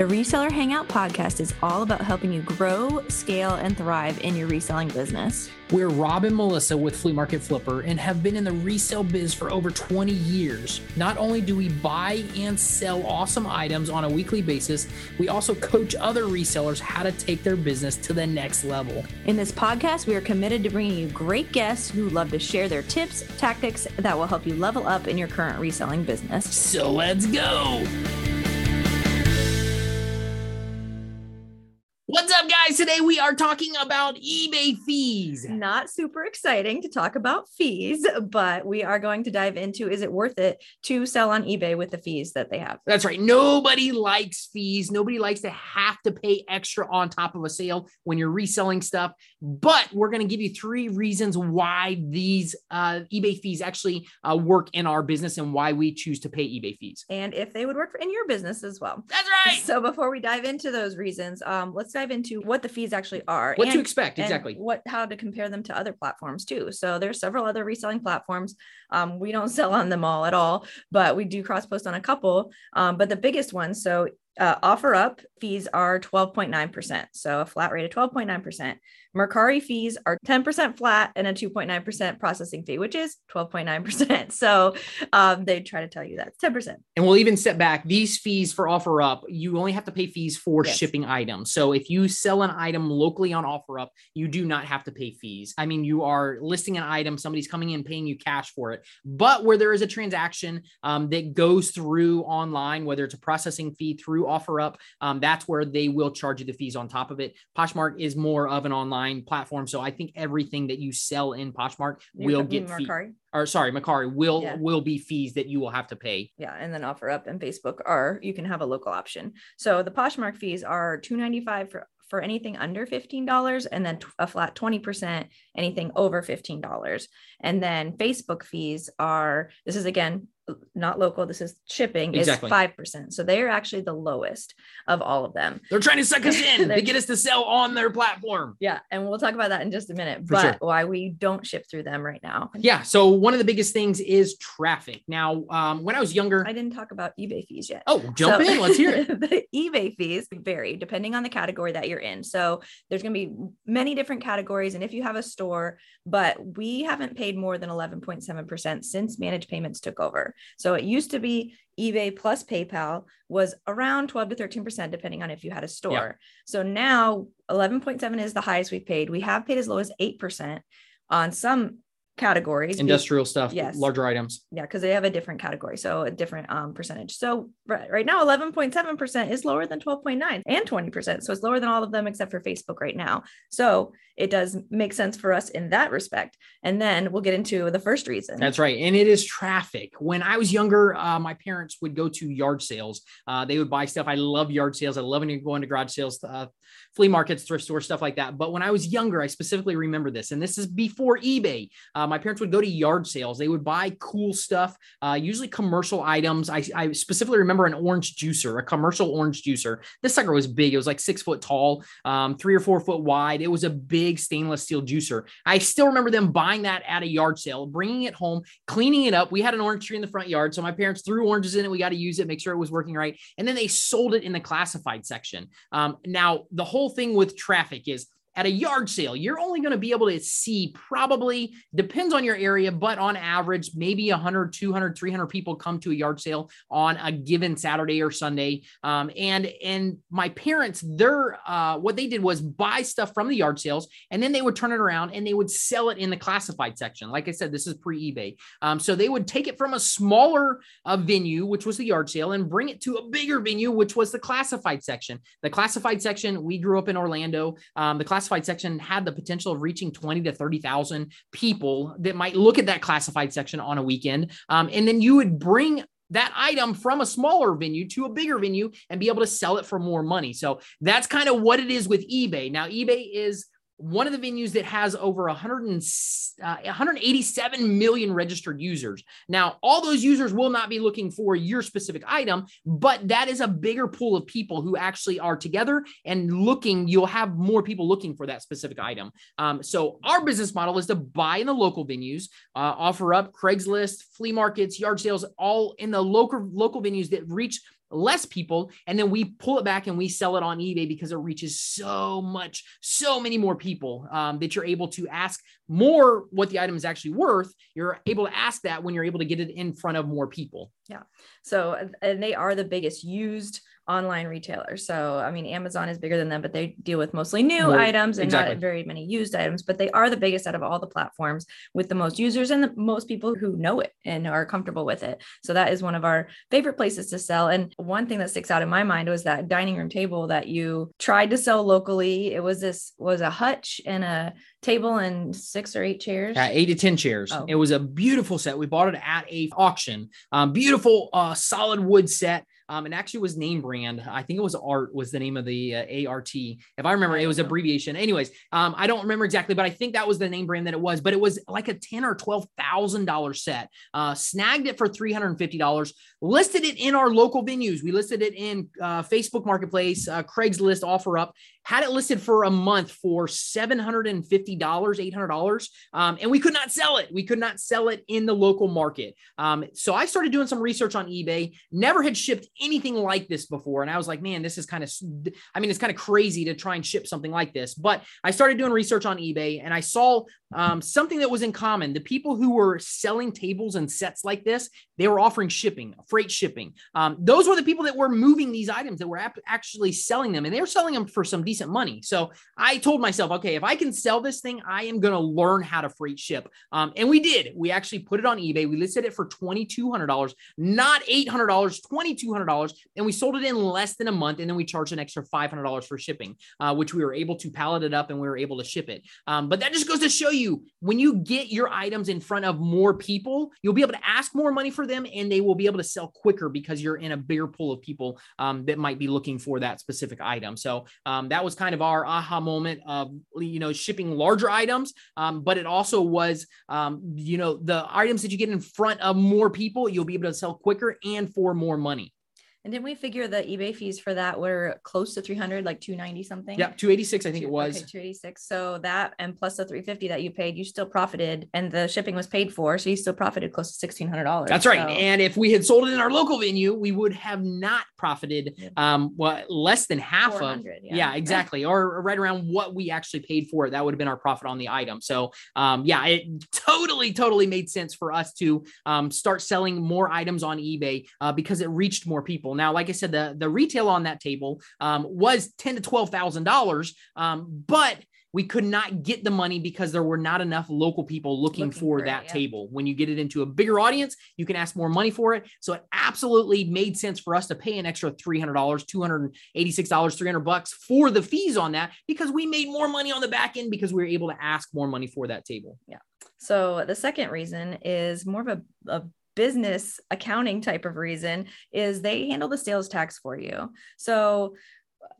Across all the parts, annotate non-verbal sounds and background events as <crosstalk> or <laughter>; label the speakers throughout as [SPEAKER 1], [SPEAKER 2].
[SPEAKER 1] The Reseller Hangout podcast is all about helping you grow, scale, and thrive in your reselling business.
[SPEAKER 2] We're Rob and Melissa with Flea Market Flipper and have been in the resale biz for over 20 years. Not only do we buy and sell awesome items on a weekly basis, we also coach other resellers how to take their business to the next level.
[SPEAKER 1] In this podcast, we are committed to bringing you great guests who love to share their tips, tactics that will help you level up in your current reselling business.
[SPEAKER 2] So let's go. What's up, guys? Today we are talking about eBay fees.
[SPEAKER 1] Not super exciting to talk about fees, but we are going to dive into is it worth it to sell on eBay with the fees that they have?
[SPEAKER 2] That's right. Nobody likes fees. Nobody likes to have to pay extra on top of a sale when you're reselling stuff. But we're going to give you three reasons why these uh, eBay fees actually uh, work in our business and why we choose to pay eBay fees.
[SPEAKER 1] And if they would work in your business as well.
[SPEAKER 2] That's right.
[SPEAKER 1] So before we dive into those reasons, um, let's dive into what the fees actually are.
[SPEAKER 2] What
[SPEAKER 1] and,
[SPEAKER 2] to expect
[SPEAKER 1] and
[SPEAKER 2] exactly.
[SPEAKER 1] What how to compare them to other platforms too. So there's several other reselling platforms. Um, we don't <laughs> sell on them all at all, but we do cross post on a couple. Um, but the biggest one, so uh, OfferUp fees are 12.9%. So a flat rate of 12.9%. Mercari fees are 10% flat and a 2.9% processing fee, which is 12.9%. <laughs> So um, they try to tell you that 10%.
[SPEAKER 2] And we'll even step back. These fees for OfferUp, you only have to pay fees for
[SPEAKER 1] Yes.
[SPEAKER 2] shipping items. So if you sell an item locally on OfferUp, you do not have to pay fees. I mean, you are listing an item, somebody's coming in paying you cash for it. But where there is a transaction um, that goes through online, whether it's a processing fee through OfferUp, um, that's where they will charge you the fees on top of it. Poshmark is more of an online platform, so I think everything that you sell in Poshmark will get fee-
[SPEAKER 1] Mercari.
[SPEAKER 2] or sorry, Mercari will
[SPEAKER 1] Yeah.
[SPEAKER 2] will be fees that you will have to pay.
[SPEAKER 1] Yeah, and then OfferUp and Facebook are you can have a local option. So the Poshmark fees are two ninety five for for anything under fifteen dollars, and then a flat twenty percent anything over fifteen dollars. And then Facebook fees are this is again not local. This is shipping
[SPEAKER 2] Exactly.
[SPEAKER 1] is five percent. So they are actually the lowest of all of them.
[SPEAKER 2] They're trying to suck us in <laughs> to get us to sell on their platform.
[SPEAKER 1] Yeah, and we'll talk about that in just a minute.
[SPEAKER 2] For
[SPEAKER 1] but
[SPEAKER 2] sure.
[SPEAKER 1] why we don't ship through them right now.
[SPEAKER 2] Yeah. So one of the biggest things is traffic. Now, um, when I was younger,
[SPEAKER 1] I didn't talk about eBay fees yet.
[SPEAKER 2] oh, jump
[SPEAKER 1] So-
[SPEAKER 2] in. Let's hear it. <laughs>
[SPEAKER 1] the eBay fees vary depending on the category that you're in. So there's going to be many different categories. And if you have a store, but we haven't paid more than 11.7% since managed payments took over. So it used to be eBay plus PayPal was around 12 to 13%, depending on if you had a store. So now 11.7 is the highest we've paid. We have paid as low as 8% on some categories. be-
[SPEAKER 2] Industrial stuff,
[SPEAKER 1] Yes.
[SPEAKER 2] larger items.
[SPEAKER 1] yeah, because they have a different category, so a different um, percentage. So right, right now, eleven point seven percent is lower than twelve point nine and twenty percent. So it's lower than all of them except for Facebook right now. So it does make sense for us in that respect. And then we'll get into the first reason.
[SPEAKER 2] That's right. And it is traffic. When I was younger, uh, my parents would go to yard sales. Uh, they would buy stuff. I love yard sales. I love when you go into garage sales, uh, flea markets, thrift stores, stuff like that. But when I was younger, I specifically remember this, and this is before eBay. Uh, my parents would go to yard sales. They would buy cool stuff, uh, usually commercial items. I, I specifically remember an orange juicer, a commercial orange juicer. This sucker was big. It was like six foot tall, um, three or four foot wide. It was a big stainless steel juicer. I still remember them buying that at a yard sale, bringing it home, cleaning it up. We had an orange tree in the front yard. So my parents threw oranges in it. We got to use it, make sure it was working right. And then they sold it in the classified section. Um, now, the whole thing with traffic is at a yard sale, you're only going to be able to see probably depends on your area, but on average, maybe 100, 200, 300 people come to a yard sale on a given Saturday or Sunday. Um, and and my parents, their uh, what they did was buy stuff from the yard sales, and then they would turn it around and they would sell it in the classified section. Like I said, this is pre eBay, um, so they would take it from a smaller uh, venue, which was the yard sale, and bring it to a bigger venue, which was the classified section. The classified section, we grew up in Orlando. Um, the classified section had the potential of reaching 20 to 30,000 people that might look at that classified section on a weekend. Um, and then you would bring that item from a smaller venue to a bigger venue and be able to sell it for more money. So that's kind of what it is with eBay. Now, eBay is one of the venues that has over 100 and, uh, 187 million registered users. Now, all those users will not be looking for your specific item, but that is a bigger pool of people who actually are together and looking. You'll have more people looking for that specific item. Um, so, our business model is to buy in the local venues, uh, OfferUp Craigslist, flea markets, yard sales, all in the local local venues that reach less people and then we pull it back and we sell it on ebay because it reaches so much so many more people um, that you're able to ask more what the item is actually worth you're able to ask that when you're able to get it in front of more people
[SPEAKER 1] yeah so and they are the biggest used online retailers. So, I mean, Amazon is bigger than them, but they deal with mostly new items and exactly. not very many used items, but they are the biggest out of all the platforms with the most users and the most people who know it and are comfortable with it. So, that is one of our favorite places to sell. And one thing that sticks out in my mind was that dining room table that you tried to sell locally. It was this was a hutch and a table and six or eight chairs.
[SPEAKER 2] Uh, eight to ten chairs. Oh. It was a beautiful set. We bought it at a auction. Um, beautiful, uh, solid wood set. Um, and actually was name brand. I think it was Art was the name of the uh, ART. If I remember, it was abbreviation. Anyways, um, I don't remember exactly, but I think that was the name brand that it was. But it was like a ten or twelve thousand dollar set. Uh, snagged it for three hundred and fifty dollars. Listed it in our local venues. We listed it in uh, Facebook Marketplace, uh, Craigslist, OfferUp. Had it listed for a month for seven hundred and fifty dollars, eight hundred dollars, um, and we could not sell it. We could not sell it in the local market. Um, so I started doing some research on eBay. Never had shipped anything like this before. And I was like, man, this is kind of, I mean, it's kind of crazy to try and ship something like this. But I started doing research on eBay and I saw um, something that was in common. The people who were selling tables and sets like this, they were offering shipping, freight shipping. Um, those were the people that were moving these items that were ap- actually selling them and they were selling them for some decent money. So I told myself, okay, if I can sell this thing, I am going to learn how to freight ship. Um, and we did. We actually put it on eBay. We listed it for $2,200, not $800, $2,200 and we sold it in less than a month. And then we charged an extra $500 for shipping, uh, which we were able to pallet it up and we were able to ship it. Um, but that just goes to show you when you get your items in front of more people, you'll be able to ask more money for them and they will be able to sell quicker because you're in a bigger pool of people um, that might be looking for that specific item. So um, that was kind of our aha moment of, you know, shipping larger items. Um, but it also was, um, you know, the items that you get in front of more people, you'll be able to sell quicker and for more money.
[SPEAKER 1] And didn't we figure the eBay fees for that were close to 300, like 290 something?
[SPEAKER 2] Yeah, 286, I think Two, it was.
[SPEAKER 1] Okay, 286. So that and plus the 350 that you paid, you still profited and the shipping was paid for. So you still profited close to $1,600.
[SPEAKER 2] That's right. So. And if we had sold it in our local venue, we would have not profited um what less than half of. Yeah, yeah exactly. or right around what we actually paid for it. That would have been our profit on the item. So um yeah, it totally, totally made sense for us to um start selling more items on eBay uh, because it reached more people people. Now, like I said, the, the retail on that table um, was ten to twelve thousand um, dollars, but we could not get the money because there were not enough local people looking, looking for, for, that it, yeah. table. When you get it into a bigger audience, you can ask more money for it. So it absolutely made sense for us to pay an extra $300, $286, 300 bucks for the fees on that because we made more money on the back end because we were able to ask more money for that table.
[SPEAKER 1] Yeah. So the second reason is more of a, a business accounting type of reason is they handle the sales tax for you. So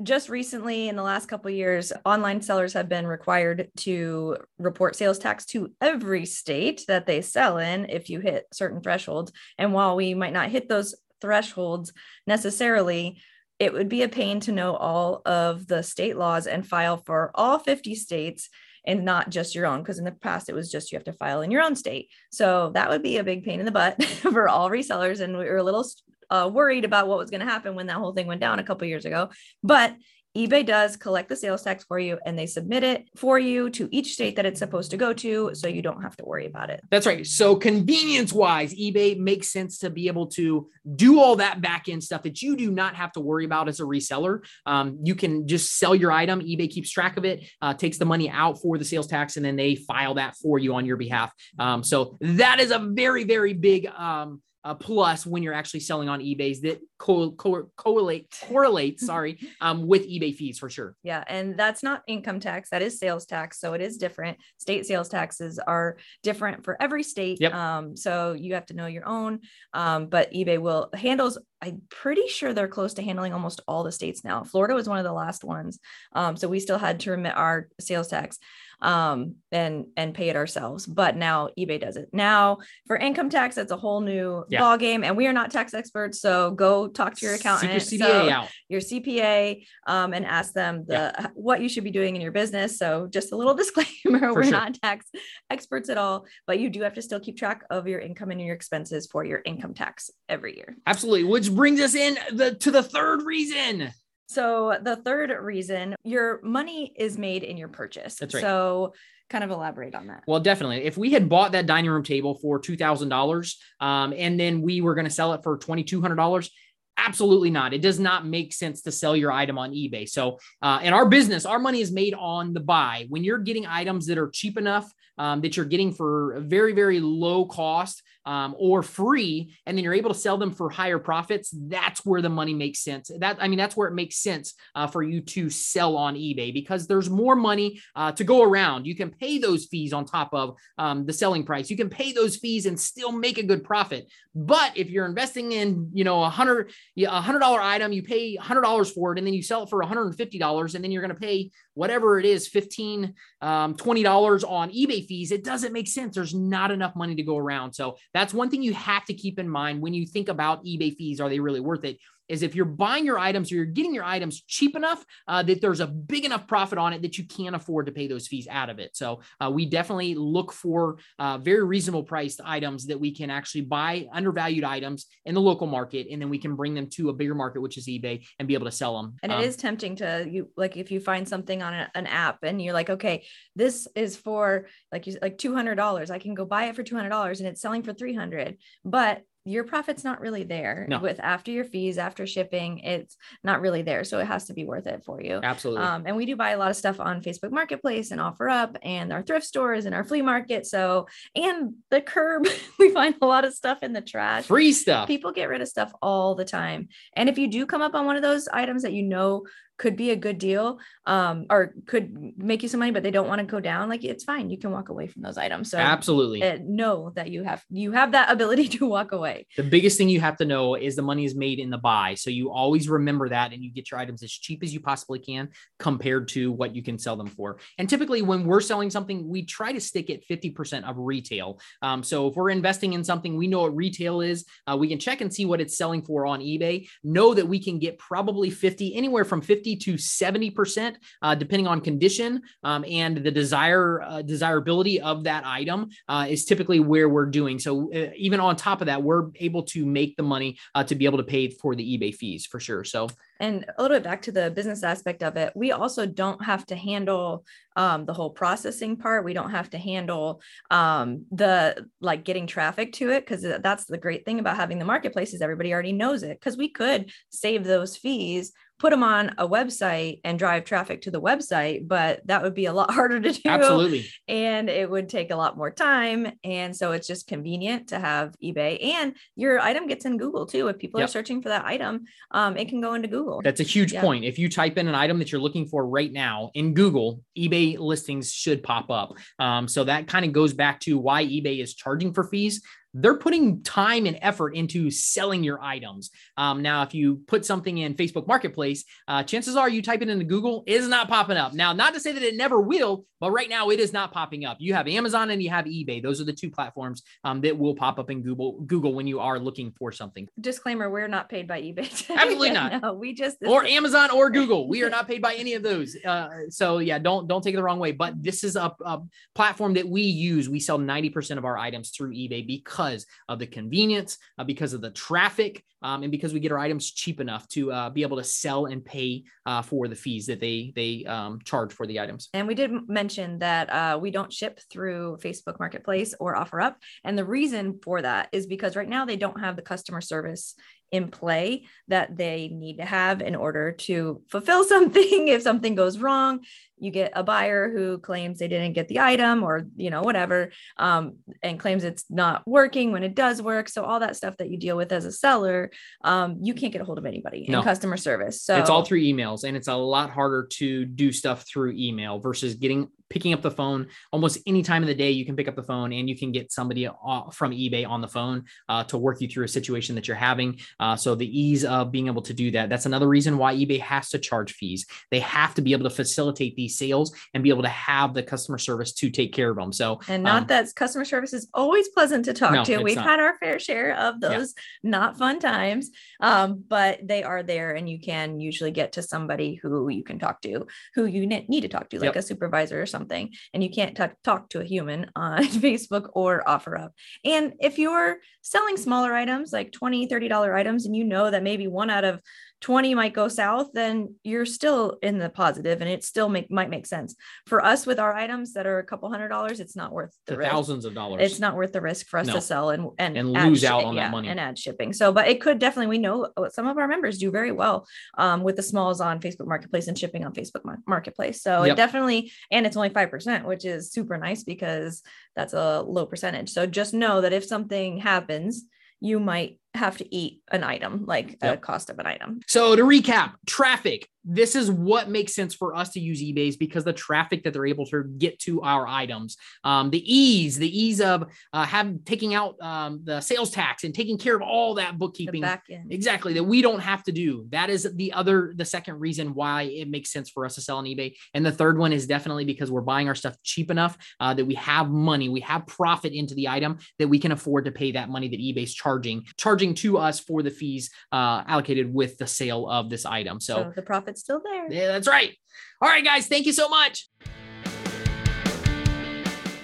[SPEAKER 1] just recently in the last couple years online sellers have been required to report sales tax to every state that they sell in if you hit certain thresholds and while we might not hit those thresholds necessarily it would be a pain to know all of the state laws and file for all 50 states and not just your own. Because in the past, it was just you have to file in your own state. So that would be a big pain in the butt <laughs> for all resellers. And we were a little uh, worried about what was going to happen when that whole thing went down a couple years ago. But eBay does collect the sales tax for you and they submit it for you to each state that it's supposed to go to. So you don't have to worry about it.
[SPEAKER 2] That's right. So, convenience wise, eBay makes sense to be able to do all that back end stuff that you do not have to worry about as a reseller. Um, you can just sell your item, eBay keeps track of it, uh, takes the money out for the sales tax, and then they file that for you on your behalf. Um, so, that is a very, very big. Um, uh, plus when you're actually selling on eBay's that co- co- correlate <laughs> correlate sorry um, with eBay fees for sure.
[SPEAKER 1] Yeah, and that's not income tax; that is sales tax, so it is different. State sales taxes are different for every state. Yep. Um, so you have to know your own. Um, but eBay will handles. I'm pretty sure they're close to handling almost all the states now. Florida was one of the last ones, um, so we still had to remit our sales tax. Um, and and pay it ourselves. But now eBay does it. Now for income tax, that's a whole new
[SPEAKER 2] Yeah.
[SPEAKER 1] ball game, and we are not tax experts. So go talk to your accountant,
[SPEAKER 2] Seek your CPA
[SPEAKER 1] So-
[SPEAKER 2] out.
[SPEAKER 1] your CPA, um, and ask them the what you should be doing in your business. So just a little <laughs> disclaimer: we're
[SPEAKER 2] sure.
[SPEAKER 1] not tax experts at all, but you do have to still keep track of your income and your expenses for your income tax every year.
[SPEAKER 2] Absolutely. Which brings us in the to the third reason.
[SPEAKER 1] So the third reason, your money is made in your purchase.
[SPEAKER 2] That's right.
[SPEAKER 1] So kind of elaborate on that.
[SPEAKER 2] Well, definitely. If we had bought that dining room table for two thousand dollars, um, and then we were going to sell it for twenty two hundred dollars, absolutely not. It does not make sense to sell your item on eBay. So, uh, in our business, our money is made on the buy. When you're getting items that are cheap enough um, that you're getting for a very very low cost um, or free, and then you're able to sell them for higher profits, that's where the money makes sense. That I mean, that's where it makes sense uh, for you to sell on eBay because there's more money uh, to go around. You can pay those fees on top of um, the selling price. You can pay those fees and still make a good profit. But if you're investing in, you know, a hundred, a hundred dollar item, you pay hundred dollars for it, and then you sell it for $150, and then you're going to pay whatever it is, 15, um, $20 on eBay fees. It doesn't make sense. There's not enough money to go around. So that's one thing you have to keep in mind when you think about eBay fees. Are they really worth it? Is if you're buying your items or you're getting your items cheap enough uh, that there's a big enough profit on it that you can't afford to pay those fees out of it. So uh, we definitely look for uh, very reasonable priced items that we can actually buy undervalued items in the local market, and then we can bring them to a bigger market, which is eBay, and be able to sell them.
[SPEAKER 1] And
[SPEAKER 2] Um,
[SPEAKER 1] it is tempting to you like if you find something on a- an app and you're like, okay, this is for like you like two hundred dollars. I can go buy it for two hundred dollars and it's selling for three hundred, but your profit's not really there
[SPEAKER 2] No.
[SPEAKER 1] with after your fees, after shipping, it's not really there. So it has to be worth it for you.
[SPEAKER 2] absolutely.
[SPEAKER 1] Um, and we do buy a lot of stuff on Facebook Marketplace and OfferUp and our thrift stores and our flea market. So, and the curb, <laughs> we find a lot of stuff in the trash.
[SPEAKER 2] Free stuff.
[SPEAKER 1] People get rid of stuff all the time. And if you do come up on one of those items that you know could be a good deal um, or could make you some money, but they don't want to go down, like it's fine. You can walk away from those items. So
[SPEAKER 2] Absolutely.
[SPEAKER 1] uh, know that you have you have that ability <laughs> to walk away.
[SPEAKER 2] The biggest thing you have to know is the money is made in the buy. So you always remember that and you get your items as cheap as you possibly can compared to what you can sell them for. And typically, when we're selling something, we try to stick at 50% of retail. Um, so if we're investing in something, we know what retail is. Uh, we can check and see what it's selling for on eBay. Know that we can get probably 50, anywhere from 50 to 70%, uh, depending on condition um, and the desire uh, desirability of that item uh, is typically where we're doing. So uh, even on top of that, we're able to make the money uh, to be able to pay for the eBay fees for sure. So
[SPEAKER 1] And a little bit back to the business aspect of it, we also don't have to handle um, the whole processing part. We don't have to handle um, the like getting traffic to it because that's the great thing about having the marketplace is everybody already knows it. Because we could save those fees, put them on a website, and drive traffic to the website, but that would be a lot <laughs> harder to do
[SPEAKER 2] absolutely.
[SPEAKER 1] and it would take a lot more time. And so it's just convenient to have eBay and your item gets in Google too. If people
[SPEAKER 2] Yep.
[SPEAKER 1] are searching for that item, um, it can go into Google.
[SPEAKER 2] That's a huge
[SPEAKER 1] Yeah.
[SPEAKER 2] point. If you type in an item that you're looking for right now in Google, eBay listings should pop up. Um, so that kind of goes back to why eBay is charging for fees. They're putting time and effort into selling your items. Um, now, if you put something in Facebook Marketplace, uh, chances are you type it into Google, is not popping up. Now, not to say that it never will, but right now it is not popping up. You have Amazon and you have eBay. Those are the two platforms um, that will pop up in Google Google when you are looking for something.
[SPEAKER 1] disclaimer we're not paid by ebay <laughs> today.
[SPEAKER 2] Absolutely not.
[SPEAKER 1] no, we just
[SPEAKER 2] or <laughs> Amazon or Google. We are not paid by any of those. Uh, so yeah, don't don't take it the wrong way. But this is a, a platform that we use. We sell ninety percent of our items through eBay because of the convenience, uh, because of the traffic, um, and because we get our items cheap enough to uh, be able to sell and pay uh, for the fees that they they um, charge for the items.
[SPEAKER 1] and we did mention that uh, we don't ship through Facebook Marketplace or OfferUp, and the reason for that is because right now they don't have the customer service in play that they need to have in order to fulfill <laughs> something. if something goes wrong, you get a buyer who claims they didn't get the item or you know whatever, um, and claims it's not working when it does work. So all that stuff that you deal with as a seller, um, you can't get a hold of anybody
[SPEAKER 2] No.
[SPEAKER 1] in customer service. So
[SPEAKER 2] it's all through emails, and it's a lot harder to do stuff through email versus getting picking up the phone almost any time of the day. You can pick up the phone and you can get somebody uh, from eBay on the phone uh, to work you through a situation that you're having. Uh, so the ease of being able to do that, that's another reason why eBay has to charge fees. They have to be able to facilitate these sales and be able to have the customer service to take care of them. So,
[SPEAKER 1] and not um, that customer service is always pleasant to talk no, to. We've
[SPEAKER 2] not.
[SPEAKER 1] had our fair share of those yeah. not fun times, um, but they are there and you can usually get to somebody who you can talk to, who you need to talk to, like yep. a supervisor or something. And you can't t- talk to a human <laughs> on Facebook or OfferUp. And if you're selling smaller items, like 20, $30 items, and you know that maybe one out of 20 might go south, then you're still in the positive and it still make, might make sense. For us with our items that are a couple hundred dollars, it's not worth
[SPEAKER 2] the thousands of dollars.
[SPEAKER 1] It's not worth the risk for us no. to sell and and,
[SPEAKER 2] and lose out on
[SPEAKER 1] yeah,
[SPEAKER 2] that money
[SPEAKER 1] and add shipping. So, but it could definitely, we know some of our members do very well um, with the smalls on Facebook Marketplace and shipping on Facebook Marketplace. So yep. it definitely, and it's only 5%, which is super nice because that's a low percentage. So just know that if something happens, you might have to eat an item, like yep. a cost of an item.
[SPEAKER 2] So to recap, traffic, this is what makes sense for us to use eBay's because the traffic that they're able to get to our items, um, the ease, the ease of uh, having taking out um, the sales tax and taking care of all that bookkeeping, exactly that we don't have to do. That is the other, the second reason why it makes sense for us to sell on eBay. And the third one is definitely because we're buying our stuff cheap enough uh, that we have money, we have profit into the item that we can afford to pay that money that eBay's charging, charging to us for the fees uh, allocated with the sale of this item. So,
[SPEAKER 1] so the profit's still there.
[SPEAKER 2] Yeah, that's right. All right, guys, thank you so much.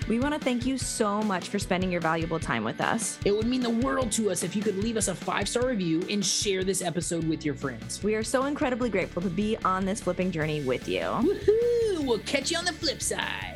[SPEAKER 1] We want to thank you so much for spending your valuable time with us.
[SPEAKER 2] It would mean the world to us if you could leave us a five star review and share this episode with your friends.
[SPEAKER 1] We are so incredibly grateful to be on this flipping journey with you.
[SPEAKER 2] Woohoo! We'll catch you on the flip side.